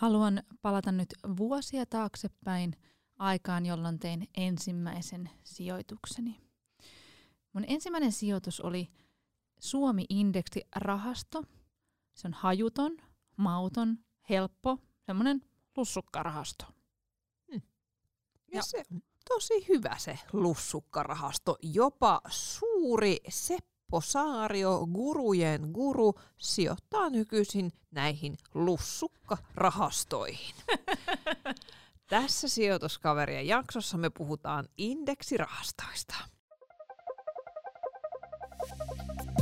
Haluan palata nyt vuosia taaksepäin aikaan, jolloin tein ensimmäisen sijoitukseni. Mun ensimmäinen sijoitus oli Suomi Indeksi rahasto. Se on hajuton, mauton, helppo, semmoinen lussukkarahasto. Hmm. Ja, ja se on tosi hyvä se lussukkarahasto. Jopa suuri Seppo Saario, gurujen guru, sijoittaa nykyisin näihin lussukkarahastoihin. Tässä sijoituskaverien jaksossa me puhutaan indeksirahastoista.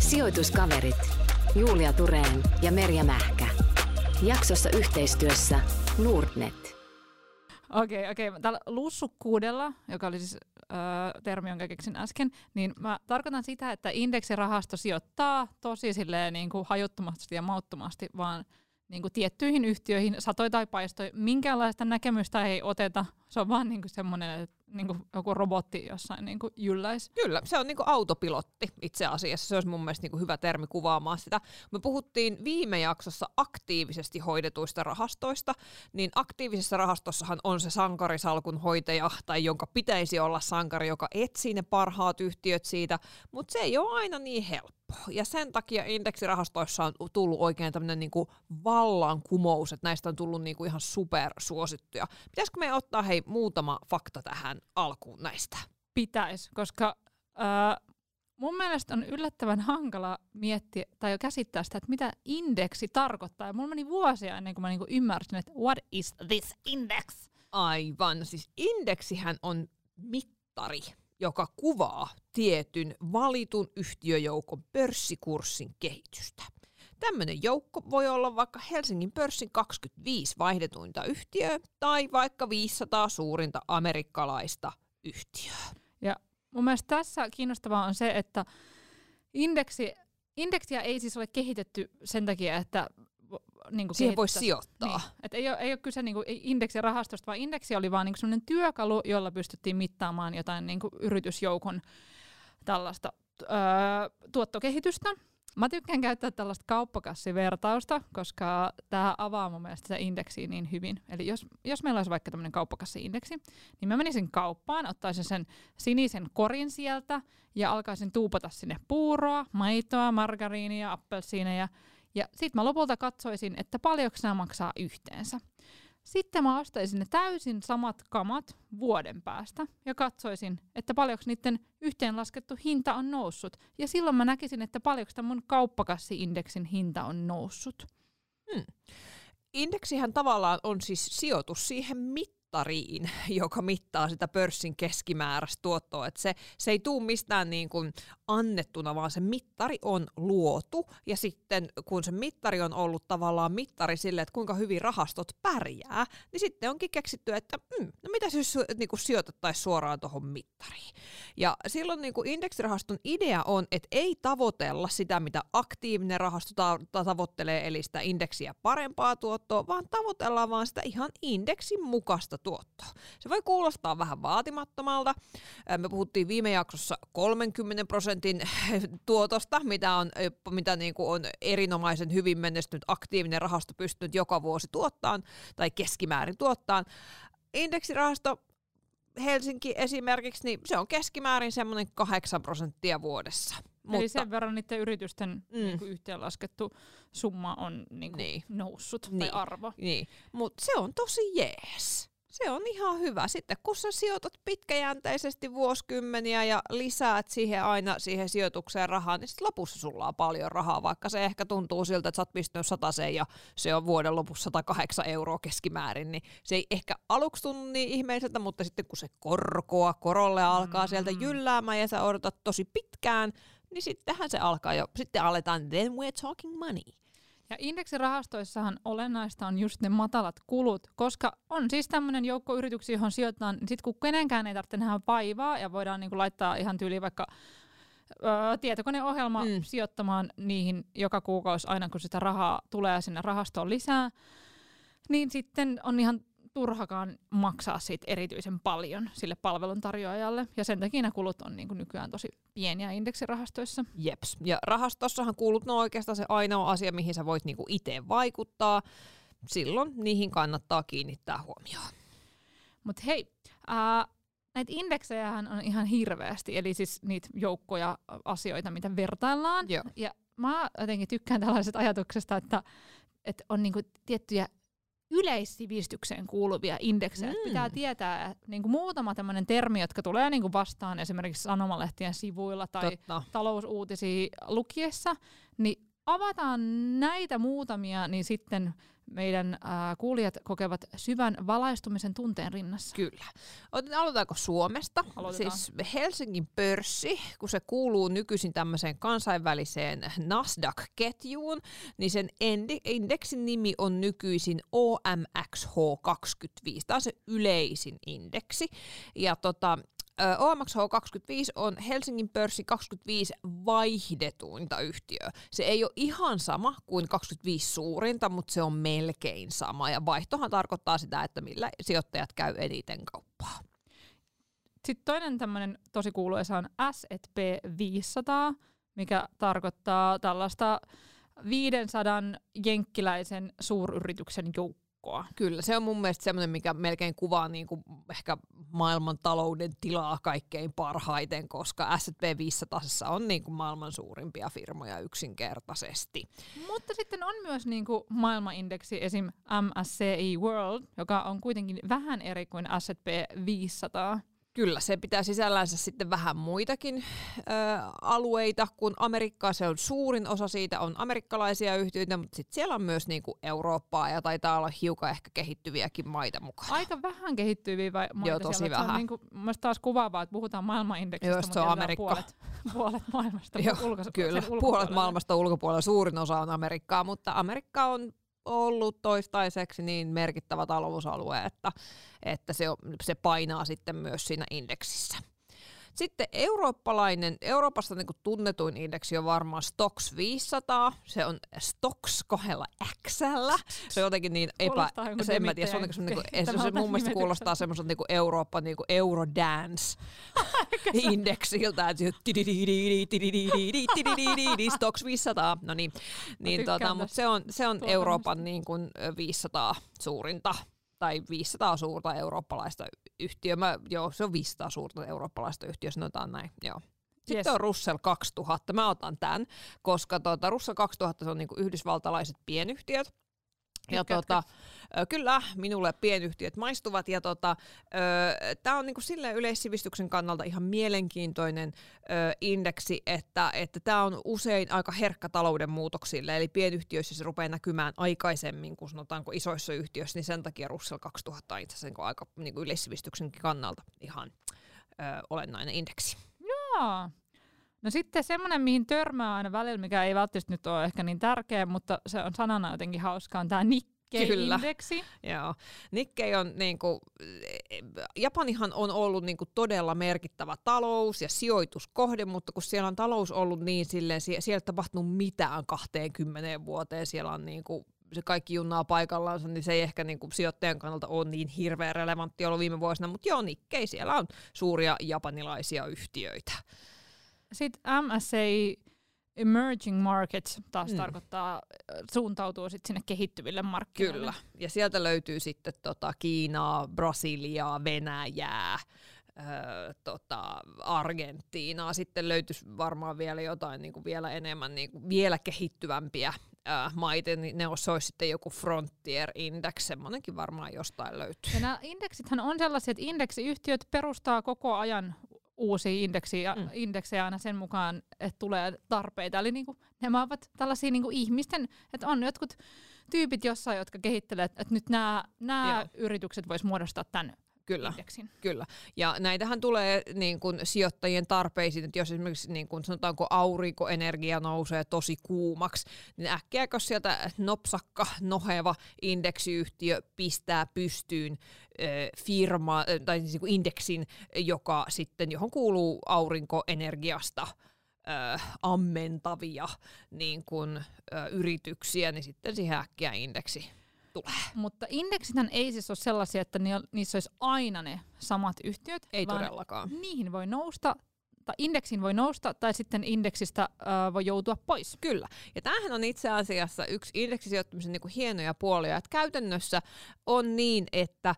Sijoituskaverit Julia Tureen ja Merja Mähkä. Jaksossa yhteistyössä Nordnet. Okei, okay, okei. Okay. Tällä lussukkuudella, joka oli siis äh, termi, jonka keksin äsken, niin mä tarkoitan sitä, että indeksirahasto sijoittaa tosi silleen niin kuin hajuttomasti ja mauttomasti vaan niin kuin tiettyihin yhtiöihin, satoi tai paistoi, minkäänlaista näkemystä ei oteta. Se on vaan niin kuin semmoinen, että niin kuin joku robotti jossain niin kuin jylläisi. Kyllä, se on niin kuin autopilotti itse asiassa. Se olisi mun mielestä niin kuin hyvä termi kuvaamaan sitä. Me puhuttiin viime jaksossa aktiivisesti hoidetuista rahastoista, niin aktiivisessa rahastossahan on se sankarisalkun hoitaja, tai jonka pitäisi olla sankari, joka etsii ne parhaat yhtiöt siitä, mutta se ei ole aina niin helppo. Ja sen takia indeksirahastoissa on tullut oikein tämmöinen niin vallankumous, että näistä on tullut niin kuin ihan supersuosittuja. Pitäisikö me ottaa hei muutama fakta tähän alkuun näistä? Pitäisi, koska äh, mun mielestä on yllättävän hankala miettiä tai jo käsittää sitä, että mitä indeksi tarkoittaa. Ja mulla meni vuosia ennen kuin mä niinku ymmärsin, että what is this index? Aivan, siis indeksihän on mittari joka kuvaa tietyn valitun yhtiöjoukon pörssikurssin kehitystä. Tämmöinen joukko voi olla vaikka Helsingin pörssin 25 vaihdetuinta yhtiöä tai vaikka 500 suurinta amerikkalaista yhtiöä. Ja mun mielestä tässä kiinnostavaa on se, että indeksi, indeksiä ei siis ole kehitetty sen takia, että niin Siihen voisi sijoittaa. Niin. Et ei, ole, ei ole kyse niin indeksirahastosta, vaan indeksi oli vaan niin sellainen työkalu, jolla pystyttiin mittaamaan jotain niin yritysjoukon tällaista öö, tuottokehitystä. Mä tykkään käyttää tällaista kauppakassivertausta, koska tämä avaa mun mielestä se indeksi niin hyvin. Eli jos, jos meillä olisi vaikka tämmöinen kauppakassiindeksi, niin mä menisin kauppaan, ottaisin sen sinisen korin sieltä ja alkaisin tuupata sinne puuroa, maitoa, margariinia, appelsiineja ja sitten mä lopulta katsoisin, että paljonko nämä maksaa yhteensä. Sitten mä ostaisin ne täysin samat kamat vuoden päästä ja katsoisin, että paljonko niiden yhteenlaskettu hinta on noussut. Ja silloin mä näkisin, että paljonko tämän mun kauppakassi-indeksin hinta on noussut. Hmm. Indeksihän tavallaan on siis sijoitus siihen mit mittariin, joka mittaa sitä pörssin keskimääräistä tuottoa. Et se, se ei tule mistään niin kuin annettuna, vaan se mittari on luotu. Ja sitten kun se mittari on ollut tavallaan mittari sille, että kuinka hyvin rahastot pärjää, niin sitten onkin keksitty, että mm, no mitä jos niin kuin sijoitettaisiin suoraan tuohon mittariin. Ja silloin niin kuin indeksirahaston idea on, että ei tavoitella sitä, mitä aktiivinen rahasto ta- tavoittelee, eli sitä indeksiä parempaa tuottoa, vaan tavoitellaan vaan sitä ihan indeksin mukaista tuottoa. Se voi kuulostaa vähän vaatimattomalta. Me puhuttiin viime jaksossa 30 prosentin tuotosta, mitä on, mitä niin kuin on erinomaisen hyvin menestynyt aktiivinen rahasto pystynyt joka vuosi tuottaan tai keskimäärin tuottaan. Indeksirahasto Helsinki esimerkiksi, niin se on keskimäärin semmoinen 8 prosenttia vuodessa. Mutta, Eli sen verran niiden yritysten mm. niin kuin yhteenlaskettu summa on niin kuin niin. noussut niin. tai arvo. Niin. Mutta se on tosi jees se on ihan hyvä. Sitten kun sä sijoitat pitkäjänteisesti vuosikymmeniä ja lisäät siihen aina siihen sijoitukseen rahaa, niin sitten lopussa sulla on paljon rahaa, vaikka se ehkä tuntuu siltä, että sä oot pistänyt sataseen ja se on vuoden lopussa 108 euroa keskimäärin, niin se ei ehkä aluksi tunnu niin ihmeiseltä, mutta sitten kun se korkoa korolle alkaa mm. sieltä jylläämään ja sä odotat tosi pitkään, niin sittenhän se alkaa jo, sitten aletaan, then we're talking money. Ja indeksirahastoissahan olennaista on just ne matalat kulut, koska on siis tämmöinen joukko yrityksiä, johon sijoitetaan, niin sitten kun kenenkään ei tarvitse nähdä vaivaa ja voidaan niinku laittaa ihan tyyli vaikka ö, tietokoneohjelma mm. sijoittamaan niihin joka kuukausi aina kun sitä rahaa tulee sinne rahastoon lisää, niin sitten on ihan turhakaan maksaa siitä erityisen paljon sille palveluntarjoajalle. Ja sen takia nämä kulut on niin kuin nykyään tosi pieniä indeksirahastoissa. Jeps. Ja rahastossahan kulut on oikeastaan se ainoa asia, mihin sä voit niin itse vaikuttaa. silloin niihin kannattaa kiinnittää huomioon. Mutta hei, ää, näitä indeksejähän on ihan hirveästi, eli siis niitä joukkoja asioita, mitä vertaillaan. Joo. Ja mä jotenkin tykkään tällaisesta ajatuksesta, että, että on niinku tiettyjä yleissivistykseen kuuluvia indeksejä. Mm. Pitää tietää että niinku muutama tämmöinen termi, jotka tulee niinku vastaan esimerkiksi sanomalehtien sivuilla tai Totta. talousuutisia lukiessa, niin avataan näitä muutamia, niin sitten meidän ää, kuulijat kokevat syvän valaistumisen tunteen rinnassa. Kyllä. Aloitetaanko Suomesta? Aloitetaan. Siis Helsingin pörssi, kun se kuuluu nykyisin tämmöiseen kansainväliseen Nasdaq-ketjuun, niin sen indeksin nimi on nykyisin OMXH25. Tämä on se yleisin indeksi. Ja tota, ö, OMXH25 on Helsingin pörssi 25 vaihdetuinta yhtiöä. Se ei ole ihan sama kuin 25 suurinta, mutta se on melkein sama. Ja vaihtohan tarkoittaa sitä, että millä sijoittajat käy eniten kauppaa. Sitten toinen tämmöinen tosi kuuluisa on S&P 500, mikä tarkoittaa tällaista 500 jenkkiläisen suuryrityksen joukkoa. Kyllä, se on mun mielestä semmoinen, mikä melkein kuvaa niin kuin ehkä maailman talouden tilaa kaikkein parhaiten, koska S&P 500 on niin kuin maailman suurimpia firmoja yksinkertaisesti. Mutta sitten on myös niinku maailmanindeksi, esim. MSCI World, joka on kuitenkin vähän eri kuin S&P 500. Kyllä, se pitää sisällänsä sitten vähän muitakin ö, alueita, kun Amerikkaa se on suurin osa siitä on amerikkalaisia yhtiöitä, mutta sitten siellä on myös niinku Eurooppaa ja taitaa olla hiukan ehkä kehittyviäkin maita mukana. Aika vähän kehittyviä vai maita Joo, tosi siellä. että Se vähän. on niinku, taas kuvaavaa, että puhutaan maailmanindeksistä, Joo, mutta on Amerikka. puolet, puolet maailmasta Joo, Kyllä, puolet maailmasta ulkopuolella, suurin osa on Amerikkaa, mutta Amerikka on ollut toistaiseksi niin merkittävä talousalue, että, että se, on, se painaa sitten myös siinä indeksissä. Sitten eurooppalainen, Euroopasta niin tunnetuin indeksi on varmaan Stox 500. Se on Stox kohdella x Se on jotenkin niin epä... Se, en mä tiedä, se on, nimittäjän niin, niin, se, se, kehittämältä mun mielestä kuulostaa semmoiselta niin Eurooppa niin Eurodance indeksiltä, että Stox 500, no niin, niin tota, mutta se on, se on. Euroopan niin kuin 500 suurinta tai 500 suurta eurooppalaista yhtiöä. Mä, joo, se on 500 suurta eurooppalaista yhtiöä, sanotaan näin, joo. Sitten Yes. on Russell 2000. Mä otan tämän, koska tuota, Russell 2000 se on niinku yhdysvaltalaiset pienyhtiöt. Ja tota, kyllä, minulle pienyhtiöt maistuvat. Ja tota, tämä on niinku silleen yleissivistyksen kannalta ihan mielenkiintoinen ö, indeksi, että että tämä on usein aika herkkä talouden muutoksille. Eli pienyhtiöissä se rupeaa näkymään aikaisemmin kuin sanotaanko isoissa yhtiöissä, niin sen takia Russell 2000 on itse asiassa niinku aika niinku yleissivistyksenkin kannalta ihan ö, olennainen indeksi. Joo. No sitten semmoinen, mihin törmää aina välillä, mikä ei välttämättä nyt ole ehkä niin tärkeä, mutta se on sanana jotenkin hauskaa, on tämä Nikkei-indeksi. Joo. Nikkei on niinku, Japanihan on ollut niinku todella merkittävä talous ja sijoituskohde, mutta kun siellä on talous ollut niin silleen, sie- siellä ei tapahtunut mitään 20 vuoteen, siellä on niinku se kaikki junnaa paikallaan, niin se ei ehkä niinku sijoittajan kannalta ole niin hirveän relevantti ollut viime vuosina, mutta joo, Nikkei, siellä on suuria japanilaisia yhtiöitä. Sitten MSCI Emerging Markets taas Mm. tarkoittaa, suuntautuu sit sinne kehittyville markkinoille. Kyllä. Ja sieltä löytyy sitten tota Kiinaa, Brasiliaa, Venäjää, öö, tota, Argentiinaa. Sitten löytyisi varmaan vielä jotain niin kuin vielä enemmän, niin kuin vielä kehittyvämpiä öö, maita. Niin ne olisi sitten joku Frontier Index. Semmoinenkin varmaan jostain löytyy. Ja nämä indeksithän on sellaisia, että indeksiyhtiöt perustaa koko ajan uusia indeksiä, Mm. indeksejä aina sen mukaan, että tulee tarpeita. Eli niinku, nämä ovat tällaisia niinku ihmisten, että on jotkut tyypit jossain, jotka kehittelee, että nyt nämä, yritykset vois muodostaa tämän Kyllä. indeksin. Kyllä. Ja näitähän tulee niin kuin sijoittajien tarpeisiin, että jos esimerkiksi niin kuin sanotaanko aurinkoenergia nousee tosi kuumaksi, niin äkkiäkö sieltä nopsakka, noheva indeksiyhtiö pistää pystyyn firma, tai siis niin kuin indeksin, joka sitten, johon kuuluu aurinkoenergiasta ö, ammentavia niin kuin, ö, yrityksiä, niin sitten siihen äkkiä indeksi tulee. Mutta indeksithän ei siis ole sellaisia, että ni- niissä olisi aina ne samat yhtiöt, Ei vaan todellakaan. niihin voi nousta mutta indeksin voi nousta tai sitten indeksistä äh, voi joutua pois. Kyllä. Ja tämähän on itse asiassa yksi indeksisijoittamisen niin kuin hienoja puolia, että käytännössä on niin, että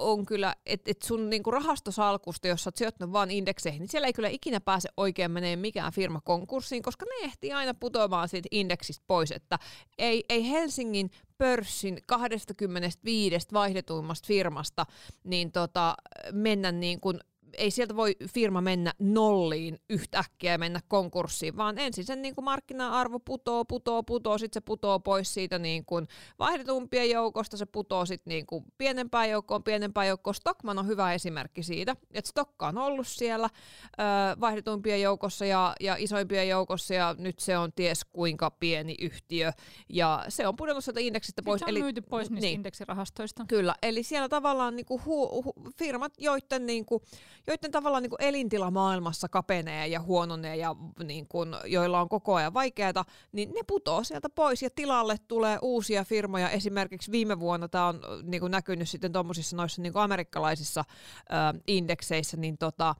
on kyllä, että et sun niinku rahastosalkusta, jos sä oot sijoittanut vaan indekseihin, niin siellä ei kyllä ikinä pääse oikein menee mikään firma konkurssiin, koska ne ehtii aina putoamaan siitä indeksistä pois, että ei, ei Helsingin pörssin 25 vaihdetuimmasta firmasta niin tota, mennä niin kuin ei sieltä voi firma mennä nolliin yhtäkkiä ja mennä konkurssiin, vaan ensin sen niin kuin markkina-arvo putoo, putoo, putoo, sitten se putoo pois siitä niin kuin vaihdetumpien joukosta, se putoo sitten niin kuin pienempään joukkoon, pienempään joukkoon. Stockman on hyvä esimerkki siitä, että Stokka on ollut siellä ö, vaihdetumpien joukossa ja, ja isoimpien joukossa ja nyt se on ties kuinka pieni yhtiö ja se on pudonnut sieltä indeksistä pois. Se on eli, myyty pois niistä niin, indeksirahastoista. Kyllä, eli siellä tavallaan niin kuin hu, hu, firmat, joiden niin kuin, joiden tavallaan niin kuin elintila maailmassa kapenee ja huononee ja niin kuin, joilla on koko ajan vaikeaa, niin ne putoo sieltä pois ja tilalle tulee uusia firmoja. Esimerkiksi viime vuonna tämä on niin kuin näkynyt sitten tuommoisissa noissa niin kuin amerikkalaisissa ö, indekseissä, niin tota,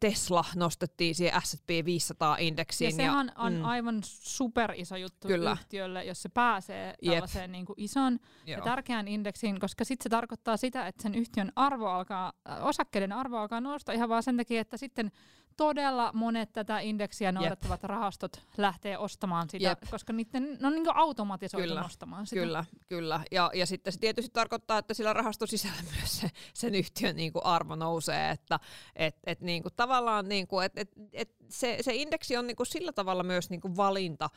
Tesla nostettiin siihen S&P 500-indeksiin. Ja sehän ja, on mm. aivan super iso juttu Kyllä. yhtiölle, jos se pääsee tällaiseen niin kuin ison Joo. ja tärkeään indeksiin, koska sitten se tarkoittaa sitä, että sen yhtiön arvo alkaa, osakkeiden arvo alkaa nousta ihan vaan sen takia, että sitten todella monet tätä indeksiä noudattavat Jep. rahastot lähtee ostamaan sitä, Jep. koska niiden, ne on niin automatisoitu kyllä, nostamaan sitä. Kyllä, kyllä. Ja, ja sitten se tietysti tarkoittaa, että sillä rahaston sisällä myös se, sen yhtiön niin kuin arvo nousee, että et, et, niin kuin tavallaan niin kuin, et, et, et se, se indeksi on niin kuin sillä tavalla myös niin kuin valinta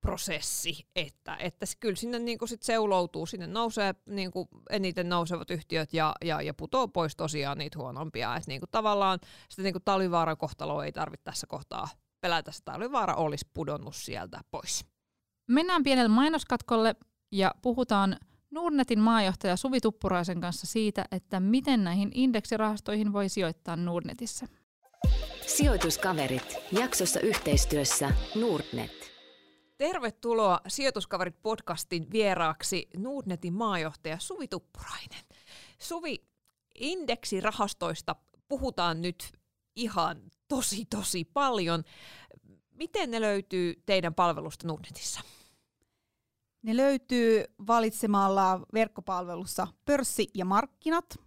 prosessi, että, että kyllä sinne niin kuin sit seuloutuu, sinne nousee niin kuin eniten nousevat yhtiöt ja, ja, ja putoo pois tosiaan niitä huonompia. Et niin kuin tavallaan sitä niin kuin talvivaaran kohtaloa ei tarvitse tässä kohtaa pelätä, että talvivaara olisi pudonnut sieltä pois. Mennään pienelle mainoskatkolle ja puhutaan Nordnetin maajohtaja Suvi Tuppuraisen kanssa siitä, että miten näihin indeksirahastoihin voi sijoittaa Nordnetissä. Sijoituskaverit jaksossa yhteistyössä Nordnet. Tervetuloa Sijoituskaverit podcastin vieraaksi Nordnetin maajohtaja Suvi Tuppurainen. Suvi, indeksirahastoista puhutaan nyt ihan tosi tosi paljon. Miten ne löytyy teidän palvelusta Nordnetissa? Ne löytyy valitsemalla verkkopalvelussa pörssi ja markkinat,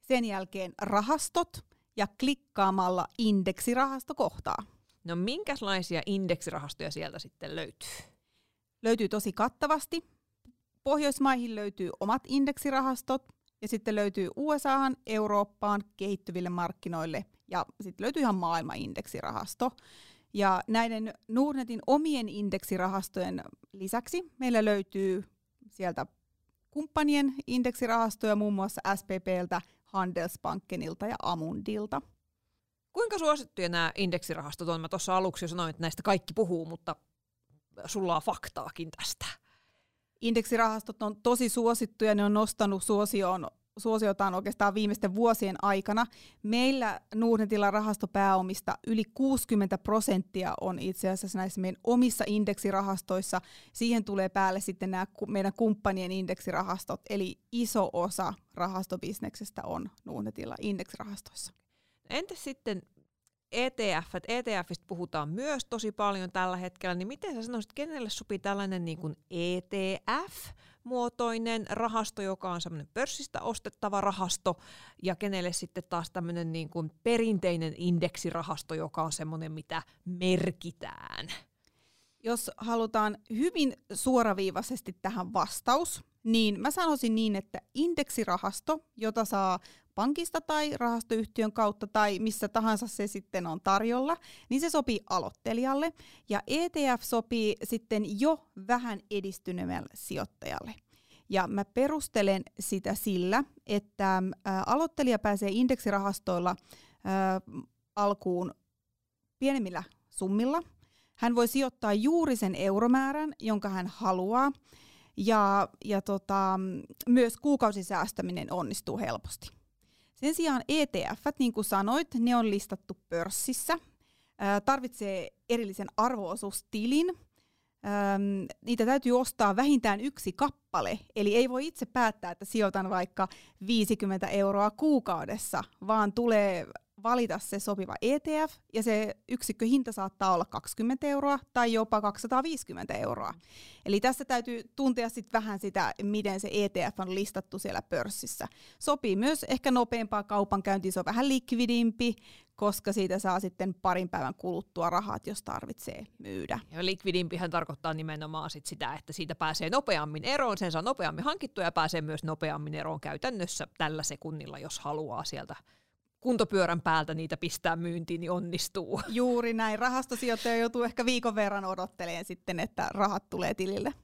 sen jälkeen rahastot ja klikkaamalla indeksirahastokohtaa. No minkälaisia indeksirahastoja sieltä sitten löytyy? Löytyy tosi kattavasti. Pohjoismaihin löytyy omat indeksirahastot ja sitten löytyy USAhan, Eurooppaan, kehittyville markkinoille ja sitten löytyy ihan maailman indeksirahasto. Ja näiden Nordnetin omien indeksirahastojen lisäksi meillä löytyy sieltä kumppanien indeksirahastoja muun muassa SPPltä, Handelsbankenilta ja Amundilta. Kuinka suosittuja nämä indeksirahastot on? Mä tuossa aluksi jo sanoin, että näistä kaikki puhuu, mutta sulla on faktaakin tästä. Indeksirahastot on tosi suosittuja, ne on nostanut suosioon suosiotaan oikeastaan viimeisten vuosien aikana. Meillä Nordnetilla rahastopääomista yli 60 prosenttia on itse asiassa näissä meidän omissa indeksirahastoissa. Siihen tulee päälle sitten nämä meidän kumppanien indeksirahastot, eli iso osa rahastobisneksestä on Nordnetilla indeksirahastoissa. Entäs sitten ETF, ETFistä puhutaan myös tosi paljon tällä hetkellä, niin miten sä sanoisit, kenelle sopii tällainen niin kuin ETF-muotoinen rahasto, joka on semmoinen pörssistä ostettava rahasto, ja kenelle sitten taas tämmöinen niin kuin perinteinen indeksirahasto, joka on semmoinen, mitä merkitään? Jos halutaan hyvin suoraviivaisesti tähän vastaus, niin mä sanoisin niin, että indeksirahasto, jota saa pankista tai rahastoyhtiön kautta tai missä tahansa se sitten on tarjolla, niin se sopii aloittelijalle. Ja ETF sopii sitten jo vähän edistyneemmälle sijoittajalle. Ja mä perustelen sitä sillä, että aloittelija pääsee indeksirahastoilla alkuun pienemmillä summilla. Hän voi sijoittaa juuri sen euromäärän, jonka hän haluaa. Ja, ja tota, myös kuukausisäästäminen onnistuu helposti. Sen sijaan ETF, niin kuin sanoit, ne on listattu pörssissä. Tarvitsee erillisen arvoosuustilin. Niitä täytyy ostaa vähintään yksi kappale, eli ei voi itse päättää, että sijoitan vaikka 50 euroa kuukaudessa, vaan tulee valita se sopiva ETF, ja se yksikköhinta saattaa olla 20 euroa tai jopa 250 euroa. Eli tässä täytyy tuntea sit vähän sitä, miten se ETF on listattu siellä pörssissä. Sopii myös ehkä nopeampaa kaupankäyntiä, se on vähän likvidimpi, koska siitä saa sitten parin päivän kuluttua rahat, jos tarvitsee myydä. Ja likvidimpihän tarkoittaa nimenomaan sit sitä, että siitä pääsee nopeammin eroon, sen saa nopeammin hankittua ja pääsee myös nopeammin eroon käytännössä tällä sekunnilla, jos haluaa sieltä kuntopyörän päältä niitä pistää myyntiin, niin onnistuu. Juuri näin. Rahastosijoittaja joutuu ehkä viikon verran odottelemaan sitten, että rahat tulee tilille.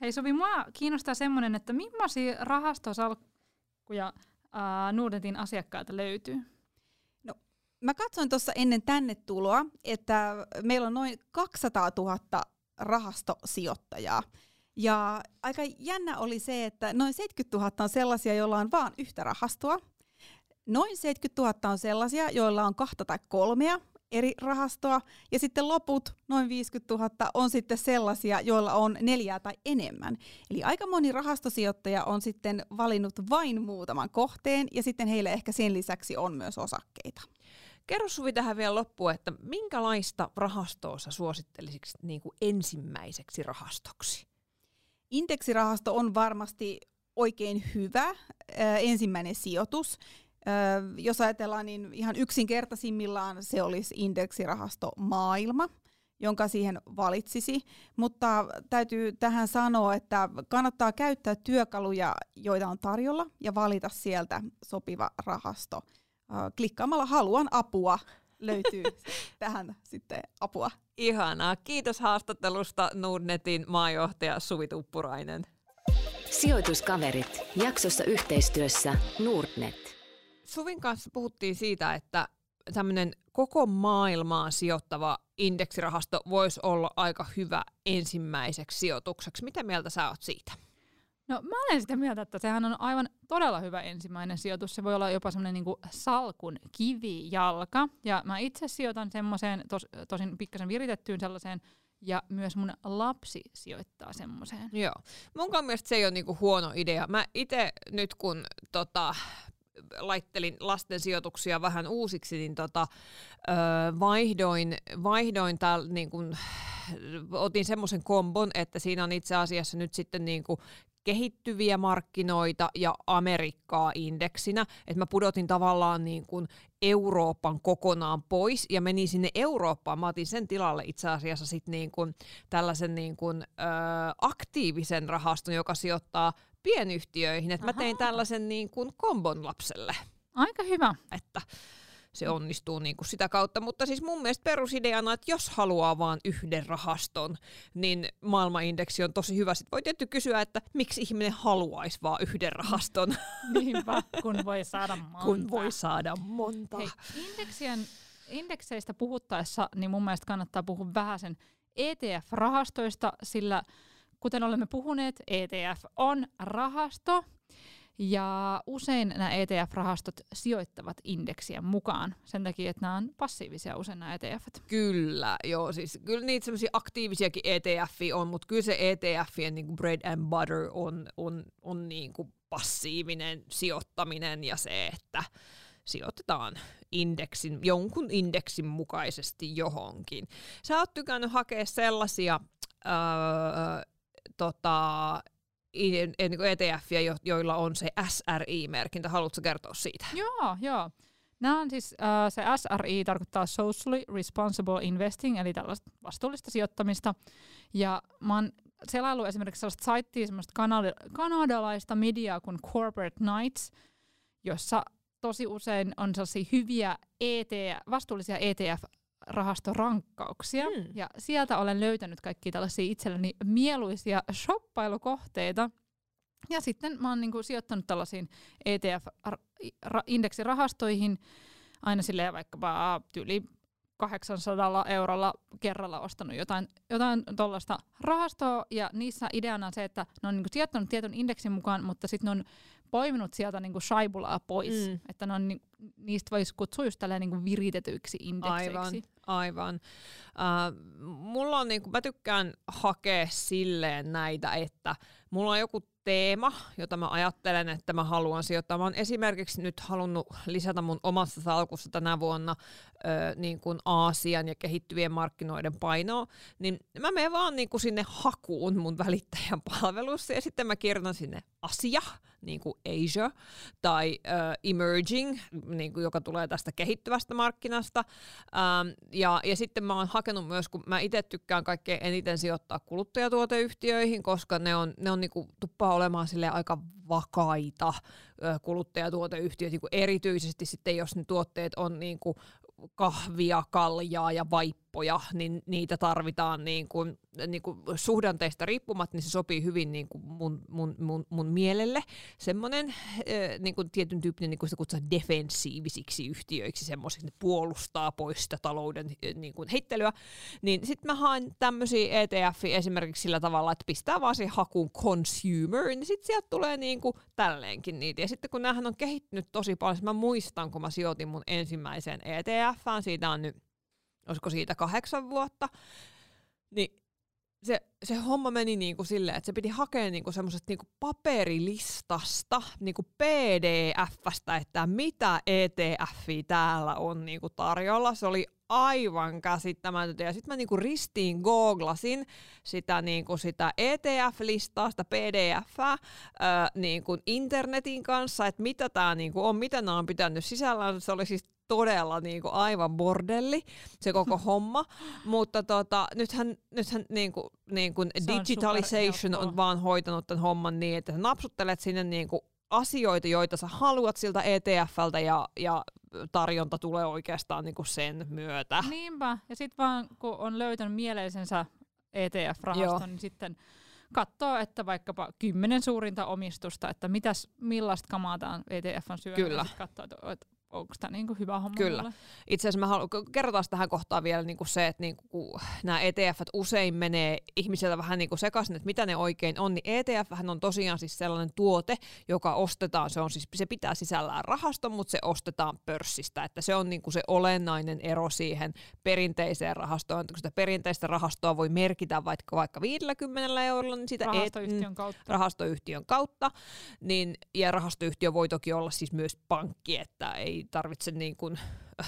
Hei Sovi, mua kiinnostaa semmoinen, että millaisia rahastosalkkuja ää, Nordetin asiakkailta löytyy? Mä katsoin tuossa ennen tänne tuloa, että meillä on noin 200 000 rahastosijoittajaa. Ja aika jännä oli se, että noin 70 000 on sellaisia, joilla on vain yhtä rahastoa. Noin 70 000 on sellaisia, joilla on kahta tai kolmea eri rahastoa, ja sitten loput, noin 50 000, on sitten sellaisia, joilla on neljää tai enemmän. Eli aika moni rahastosijoittaja on sitten valinnut vain muutaman kohteen, ja sitten heillä ehkä sen lisäksi on myös osakkeita. Kerro Suvi tähän vielä loppuun, että minkälaista rahastoa sä suosittelisit niin kuin ensimmäiseksi rahastoksi? Indeksirahasto on varmasti oikein hyvä äh, ensimmäinen sijoitus. Jos ajatellaan, niin ihan yksinkertaisimmillaan se olisi indeksirahasto maailma jonka siihen valitsisi, mutta täytyy tähän sanoa, että kannattaa käyttää työkaluja, joita on tarjolla, ja valita sieltä sopiva rahasto klikkaamalla haluan apua löytyy tähän sitten apua. Ihanaa. Kiitos haastattelusta Nordnetin maajohtaja Suvi Tuppurainen. Sijoituskaverit. Jaksossa yhteistyössä Nordnet. Suvin kanssa puhuttiin siitä, että tämmöinen koko maailmaan sijoittava indeksirahasto voisi olla aika hyvä ensimmäiseksi sijoitukseksi. Mitä mieltä sä oot siitä? No mä olen sitä mieltä, että sehän on aivan todella hyvä ensimmäinen sijoitus. Se voi olla jopa semmoinen niinku salkun kivijalka. Ja mä itse sijoitan semmoiseen, tos, tosin pikkasen viritettyyn sellaiseen, ja myös mun lapsi sijoittaa semmoiseen. Joo. Mun mielestä se ei ole niinku huono idea. Mä itse nyt kun tota, laittelin lasten sijoituksia vähän uusiksi, niin tota, öö, vaihdoin, vaihdoin täällä niin kun, otin semmoisen kombon, että siinä on itse asiassa nyt sitten niin kuin kehittyviä markkinoita ja Amerikkaa indeksinä, että mä pudotin tavallaan niin kuin Euroopan kokonaan pois ja menin sinne Eurooppaan. Mä otin sen tilalle itse asiassa sit niin kuin tällaisen niin kuin, ö, aktiivisen rahaston, joka sijoittaa pienyhtiöihin. Että mä tein tällaisen niin kuin kombon lapselle. Aika hyvä. Että se onnistuu niin kuin sitä kautta. Mutta siis mun mielestä perusideana, että jos haluaa vain yhden rahaston, niin maailmanindeksi on tosi hyvä. Sitten voi tietysti kysyä, että miksi ihminen haluaisi vain yhden rahaston. Niinpä, kun voi saada monta. Kun voi saada monta. Hei, indeksien, indekseistä puhuttaessa, niin mun mielestä kannattaa puhua vähän sen ETF-rahastoista, sillä kuten olemme puhuneet, ETF on rahasto, ja usein nämä ETF-rahastot sijoittavat indeksien mukaan sen takia, että nämä on passiivisia usein nämä ETF. Kyllä, joo, siis kyllä niitä semmoisia aktiivisiakin ETF on, mutta kyllä se ETFien niin kuin bread and butter on, on, on niin kuin passiivinen sijoittaminen ja se, että sijoitetaan indeksin, jonkun indeksin mukaisesti johonkin. Sä oot tykännyt hakea sellaisia öö, tota, ETFiä, niin joilla on se SRI-merkintä. Haluatko kertoa siitä? Joo, joo. Nämä on siis, äh, se SRI tarkoittaa Socially Responsible Investing, eli tällaista vastuullista sijoittamista. Ja mä oon selailu esimerkiksi sellaista saittia, semmoista kanad- kanadalaista mediaa kuin Corporate Nights, jossa tosi usein on sellaisia hyviä ETF, vastuullisia ETF rahastorankkauksia. Mm. Ja sieltä olen löytänyt kaikki tällaisia itselleni mieluisia shoppailukohteita. Ja sitten mä oon niinku sijoittanut tällaisiin ETF-indeksirahastoihin aina silleen vaikkapa yli 800 eurolla kerralla ostanut jotain, jotain tuollaista rahastoa, ja niissä ideana on se, että ne on niinku sijoittanut tietyn indeksin mukaan, mutta sitten ne on poiminut sieltä niinku shaibulaa pois, mm. että ne on, ni, niistä voisi kutsua just niinku viritetyiksi indekseiksi. Aivan, aivan. Uh, mulla on, niinku, mä tykkään hakea silleen näitä, että mulla on joku teema, jota mä ajattelen, että mä haluan sijoittaa. Mä oon esimerkiksi nyt halunnut lisätä mun omassa salkussa tänä vuonna ö, niin kuin Aasian ja kehittyvien markkinoiden painoa, niin mä menen vaan niin kuin sinne hakuun mun välittäjän palvelussa ja sitten mä kirjoitan sinne Asia, niin kuin Asia, tai ö, Emerging, niin kuin, joka tulee tästä kehittyvästä markkinasta. Ähm, ja, ja sitten mä oon hakenut myös, kun mä itse tykkään kaikkein eniten sijoittaa kuluttajatuoteyhtiöihin, koska ne on, ne on niin kuin, tuppaa olemaan sille aika vakaita kuluttajatuoteyhtiöt, niin kuin erityisesti sitten jos ne tuotteet on niin kuin kahvia, kaljaa ja vaippoja, niin niitä tarvitaan niin kuin, niin kuin suhdanteista riippumatta, niin se sopii hyvin niin kuin mun, mun, mun, mun mielelle. Semmoinen niin kuin tietyn tyyppinen, niin kuin sitä kutsutaan defensiivisiksi yhtiöiksi, semmoisiksi, ne puolustaa pois sitä talouden niin kuin heittelyä. Niin sitten mä haen tämmöisiä ETF esimerkiksi sillä tavalla, että pistää vaan siihen hakuun consumer, niin sitten sieltä tulee niin kuin tälleenkin niitä. Ja sitten kun näähän on kehittynyt tosi paljon, mä muistan, kun mä sijoitin mun ensimmäiseen ETFään, siitä on nyt, olisiko siitä kahdeksan vuotta, niin se, se homma meni niinku silleen, että se piti hakea niinku semmoisesta niinku paperilistasta, niinku PDFstä, että mitä ETF täällä on niinku tarjolla. Se oli aivan käsittämätöntä. Ja sitten mä niinku ristiin googlasin sitä, niinku sitä ETF-listaa, sitä PDF-ää, niinku internetin kanssa, että mitä tämä niinku on, mitä nämä on pitänyt sisällään. Se oli siis todella niin kuin aivan bordelli se koko homma, mutta tota, nythän, nythän niin kuin, niin kuin digitalization on, on vaan hoitanut tämän homman niin, että sä napsuttelet sinne niin kuin asioita, joita sä haluat siltä ETFltä ja, ja tarjonta tulee oikeastaan niin kuin sen myötä. Niinpä, ja sitten vaan kun on löytänyt mieleisensä ETF-rahaston, niin sitten katsoo, että vaikkapa kymmenen suurinta omistusta, että mitäs, millaista kamaa tämä ETF on syönyt. Kyllä. Katsoo, että onko tämä niinku hyvä homma Kyllä. mulle? Itse asiassa mä haluan, kerrotaan tähän kohtaan vielä niinku se, että niinku, nämä ETF usein menee ihmisiltä vähän niinku sekaisin, että mitä ne oikein on, niin ETF on tosiaan siis sellainen tuote, joka ostetaan, se, on siis, se pitää sisällään rahaston, mutta se ostetaan pörssistä, että se on niinku se olennainen ero siihen perinteiseen rahastoon, kun sitä perinteistä rahastoa voi merkitä vaikka, vaikka 50 eurolla, niin sitä Rahastoyhtiön et, kautta. rahastoyhtiön kautta, niin, ja rahastoyhtiö voi toki olla siis myös pankki, että ei tarvitse niin kuin,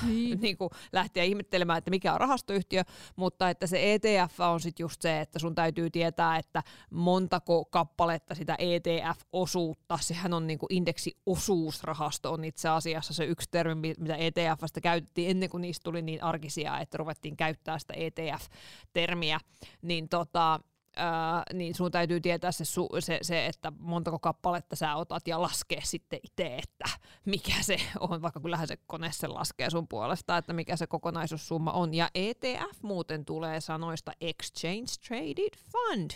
Niin. niin kuin lähteä ihmettelemään, että mikä on rahastoyhtiö, mutta että se ETF on sitten just se, että sun täytyy tietää, että montako kappaletta sitä ETF-osuutta, sehän on niin kuin indeksiosuusrahasto on itse asiassa se yksi termi, mitä ETFstä käytettiin ennen kuin niistä tuli niin arkisia, että ruvettiin käyttää sitä ETF-termiä, niin tota, Öö, niin sun täytyy tietää se, se, se, että montako kappaletta sä otat ja laskee sitten itse, että mikä se on, vaikka kyllähän se kone sen laskee sun puolesta, että mikä se kokonaisuussumma on. Ja ETF muuten tulee sanoista Exchange Traded Fund,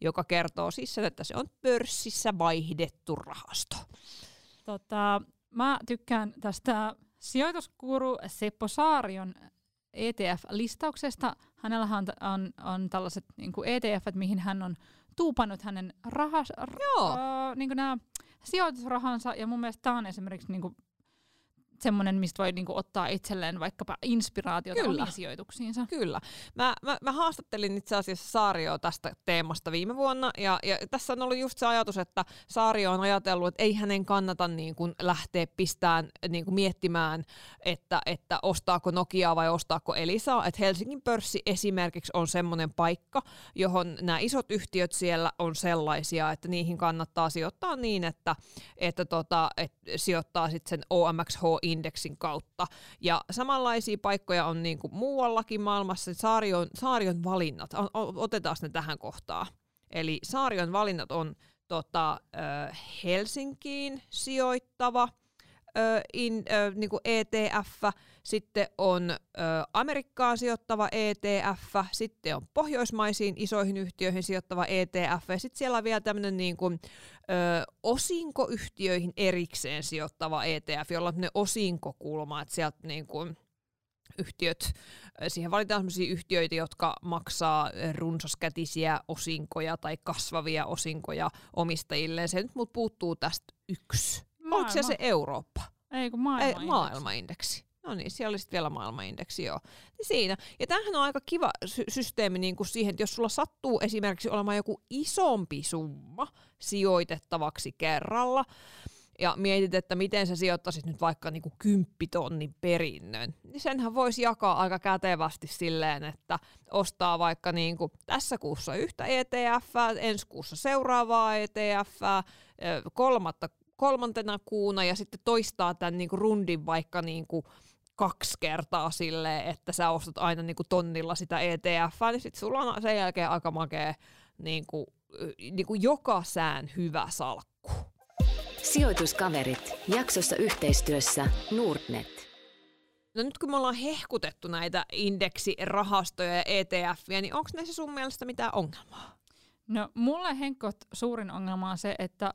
joka kertoo siis sen, että se on pörssissä vaihdettu rahasto. Tota, mä tykkään tästä sijoituskuru Seppo Saarion ETF-listauksesta. Hänellä on, on, on tällaiset niin ETF, mihin hän on tuupannut hänen rahas, Joo. äh, niin nämä sijoitusrahansa, ja mun mielestä tämä on esimerkiksi niin kuin, semmoinen, mistä voi niinku ottaa itselleen vaikkapa inspiraatiota Kyllä. omiin sijoituksiinsa. Kyllä. Mä, mä, mä haastattelin itse asiassa Saario tästä teemasta viime vuonna, ja, ja tässä on ollut just se ajatus, että Saario on ajatellut, että ei hänen kannata niin kuin lähteä pistään niin kuin miettimään, että, että ostaako Nokiaa vai ostaako Elisaa. Että Helsingin pörssi esimerkiksi on semmoinen paikka, johon nämä isot yhtiöt siellä on sellaisia, että niihin kannattaa sijoittaa niin, että, että tota, et sijoittaa sitten sen OMXH indeksin kautta. Ja samanlaisia paikkoja on niin kuin muuallakin maailmassa. Saarion, Saarion valinnat, otetaan ne tähän kohtaan. Eli Saarion valinnat on tota, Helsinkiin sijoittava in, niin kuin ETF, sitten on ö, Amerikkaan sijoittava ETF, sitten on pohjoismaisiin isoihin yhtiöihin sijoittava ETF, ja sitten siellä on vielä tämmöinen niin kuin, ö, osinkoyhtiöihin erikseen sijoittava ETF, jolla on ne osinkokulma, että sieltä niin kuin, yhtiöt, siihen valitaan sellaisia yhtiöitä, jotka maksaa runsaskätisiä osinkoja tai kasvavia osinkoja omistajilleen. Se nyt mut puuttuu tästä yksi. Oliko se se Eurooppa? Ei kun maailma. Ei, maailmaindeksi. No niin, siellä oli sitten vielä maailmanindeksi, joo. Niin siinä. Ja tämähän on aika kiva sy- systeemi niin kuin siihen, että jos sulla sattuu esimerkiksi olemaan joku isompi summa sijoitettavaksi kerralla, ja mietit, että miten sä sijoittaisit nyt vaikka niin kuin kymppitonnin perinnön, niin senhän voisi jakaa aika kätevästi silleen, että ostaa vaikka niin kuin tässä kuussa yhtä ETF, ensi kuussa seuraavaa ETF, kolmatta, kolmantena kuuna ja sitten toistaa tämän niin kuin rundin vaikka niin kuin kaksi kertaa silleen, että sä ostat aina niin kuin tonnilla sitä ETF, niin sitten sulla on sen jälkeen aika makea niin kuin, niin kuin joka sään hyvä salkku. Sijoituskaverit. Jaksossa yhteistyössä Nordnet. No nyt kun me ollaan hehkutettu näitä indeksirahastoja ja ETFiä, niin onko näissä sun mielestä mitään ongelmaa? No mulle Henkot suurin ongelma on se, että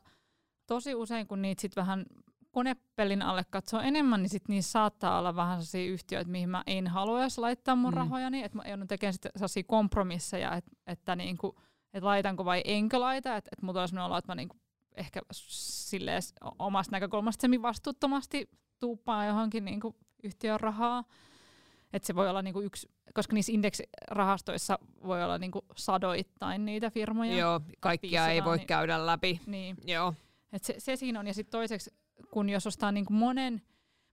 tosi usein kun niitä sit vähän konepelin alle katsoo enemmän, niin sit niissä saattaa olla vähän sellaisia yhtiöitä, mihin mä en haluaisi laittaa mun mm. rahojani, että mä joudun tekemään sit sellaisia kompromisseja, että, että niinku, et laitanko vai enkö laita, että et mulla olisi olla, että mä niinku ehkä silleen omasta näkökulmasta semi vastuuttomasti tuuppaa johonkin niinku yhtiön rahaa. Että se voi olla niinku yksi, koska niissä indeksirahastoissa voi olla niinku sadoittain niitä firmoja. Joo, kaikkia ei voi niin, käydä läpi. Niin. Joo. Et se, se siinä on. Ja sitten toiseksi, kun jos ostaa niinku monen,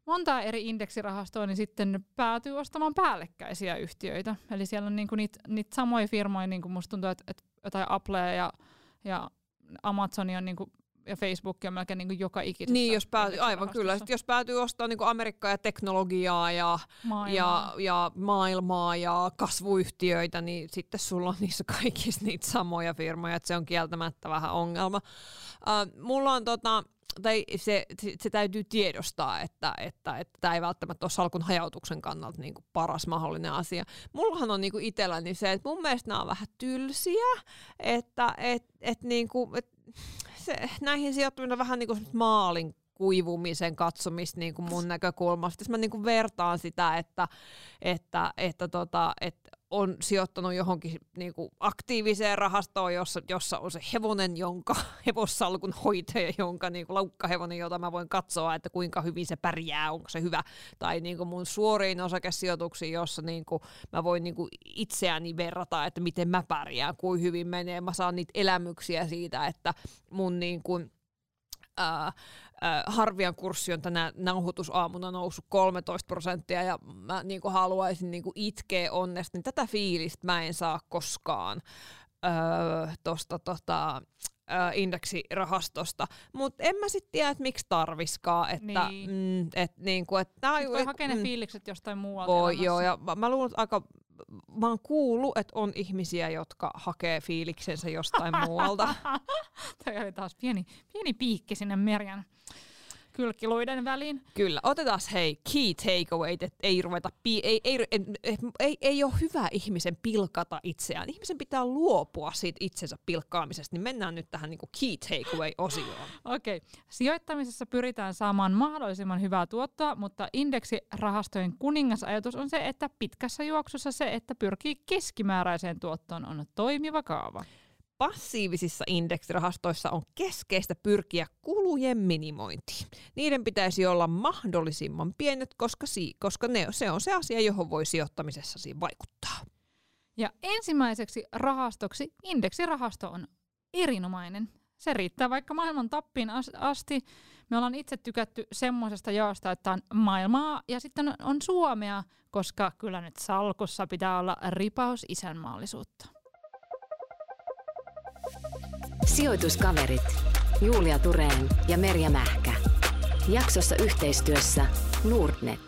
montaa eri indeksirahastoa, niin sitten päätyy ostamaan päällekkäisiä yhtiöitä. Eli siellä on niinku niitä niit samoja firmoja, niin kuin musta tuntuu, että et jotain Applea ja, ja Amazoni on niinku, ja Facebook on melkein niinku joka ikisessä. Niin, jos päätyy, aivan kyllä. Sitten jos päätyy ostamaan niinku Amerikkaa ja teknologiaa ja maailmaa. ja, ja maailmaa ja kasvuyhtiöitä, niin sitten sulla on niissä kaikissa niitä samoja firmoja, että se on kieltämättä vähän ongelma. Uh, mulla on tota, tai se, se, täytyy tiedostaa, että tämä että, että ei välttämättä ole salkun hajautuksen kannalta niin kuin paras mahdollinen asia. Mullahan on niin kuin itselläni se, että mun mielestä nämä on vähän tylsiä, että et, et, niin kuin, et, se, näihin sijoittuminen on vähän niin kuin maalin kuivumisen katsomista niin kuin mun näkökulmasta. Jos mä niin kuin vertaan sitä, että, että, että, tota, että on sijoittanut johonkin niin kuin aktiiviseen rahastoon, jossa, jossa on se hevonen, jonka hevossalkun hoitaja, jonka niin kuin laukkahevonen, jota mä voin katsoa, että kuinka hyvin se pärjää, onko se hyvä. Tai niin kuin mun suoriin osakesijoituksiin, jossa niin kuin mä voin niin kuin itseäni verrata, että miten mä pärjään, kuin hyvin menee. Mä saan niitä elämyksiä siitä, että mun niin kuin, ää, äh, Harvian kurssi on tänä nauhoitusaamuna noussut 13 prosenttia ja mä niin kuin haluaisin niin kuin itkeä onnesta, niin tätä fiilistä mä en saa koskaan öö, tosta, tota, indeksirahastosta. Mutta en mä sitten tiedä, että miksi tarviskaa. Että, niin. mm, et, niinku, et, et, voi hakea ne mm, fiilikset jostain muualta. Voi, joo, ja mä, mä luulen, että aika mä oon kuullut, että on ihmisiä, jotka hakee fiiliksensä jostain muualta. Toi oli taas pieni, pieni piikki sinne Merjan kylkiluiden väliin. Kyllä, otetaan hei key takeaway, että ei ruveta, pi- ei, ei, ei, ei, ei ole hyvä ihmisen pilkata itseään. Ihmisen pitää luopua siitä itsensä pilkkaamisesta, niin mennään nyt tähän niin kuin key takeaway-osioon. Okei, okay. sijoittamisessa pyritään saamaan mahdollisimman hyvää tuottoa, mutta indeksirahastojen kuningasajatus on se, että pitkässä juoksussa se, että pyrkii keskimääräiseen tuottoon, on toimiva kaava passiivisissa indeksirahastoissa on keskeistä pyrkiä kulujen minimointiin. Niiden pitäisi olla mahdollisimman pienet, koska, si- koska ne, se on se asia, johon voi sijoittamisessasi vaikuttaa. Ja ensimmäiseksi rahastoksi indeksirahasto on erinomainen. Se riittää vaikka maailman tappiin asti. Me ollaan itse tykätty semmoisesta jaosta, että on maailmaa ja sitten on Suomea, koska kyllä nyt salkussa pitää olla ripaus isänmaallisuutta. Sijoituskaverit. Julia Tureen ja Merja Mähkä. Jaksossa yhteistyössä Nordnet.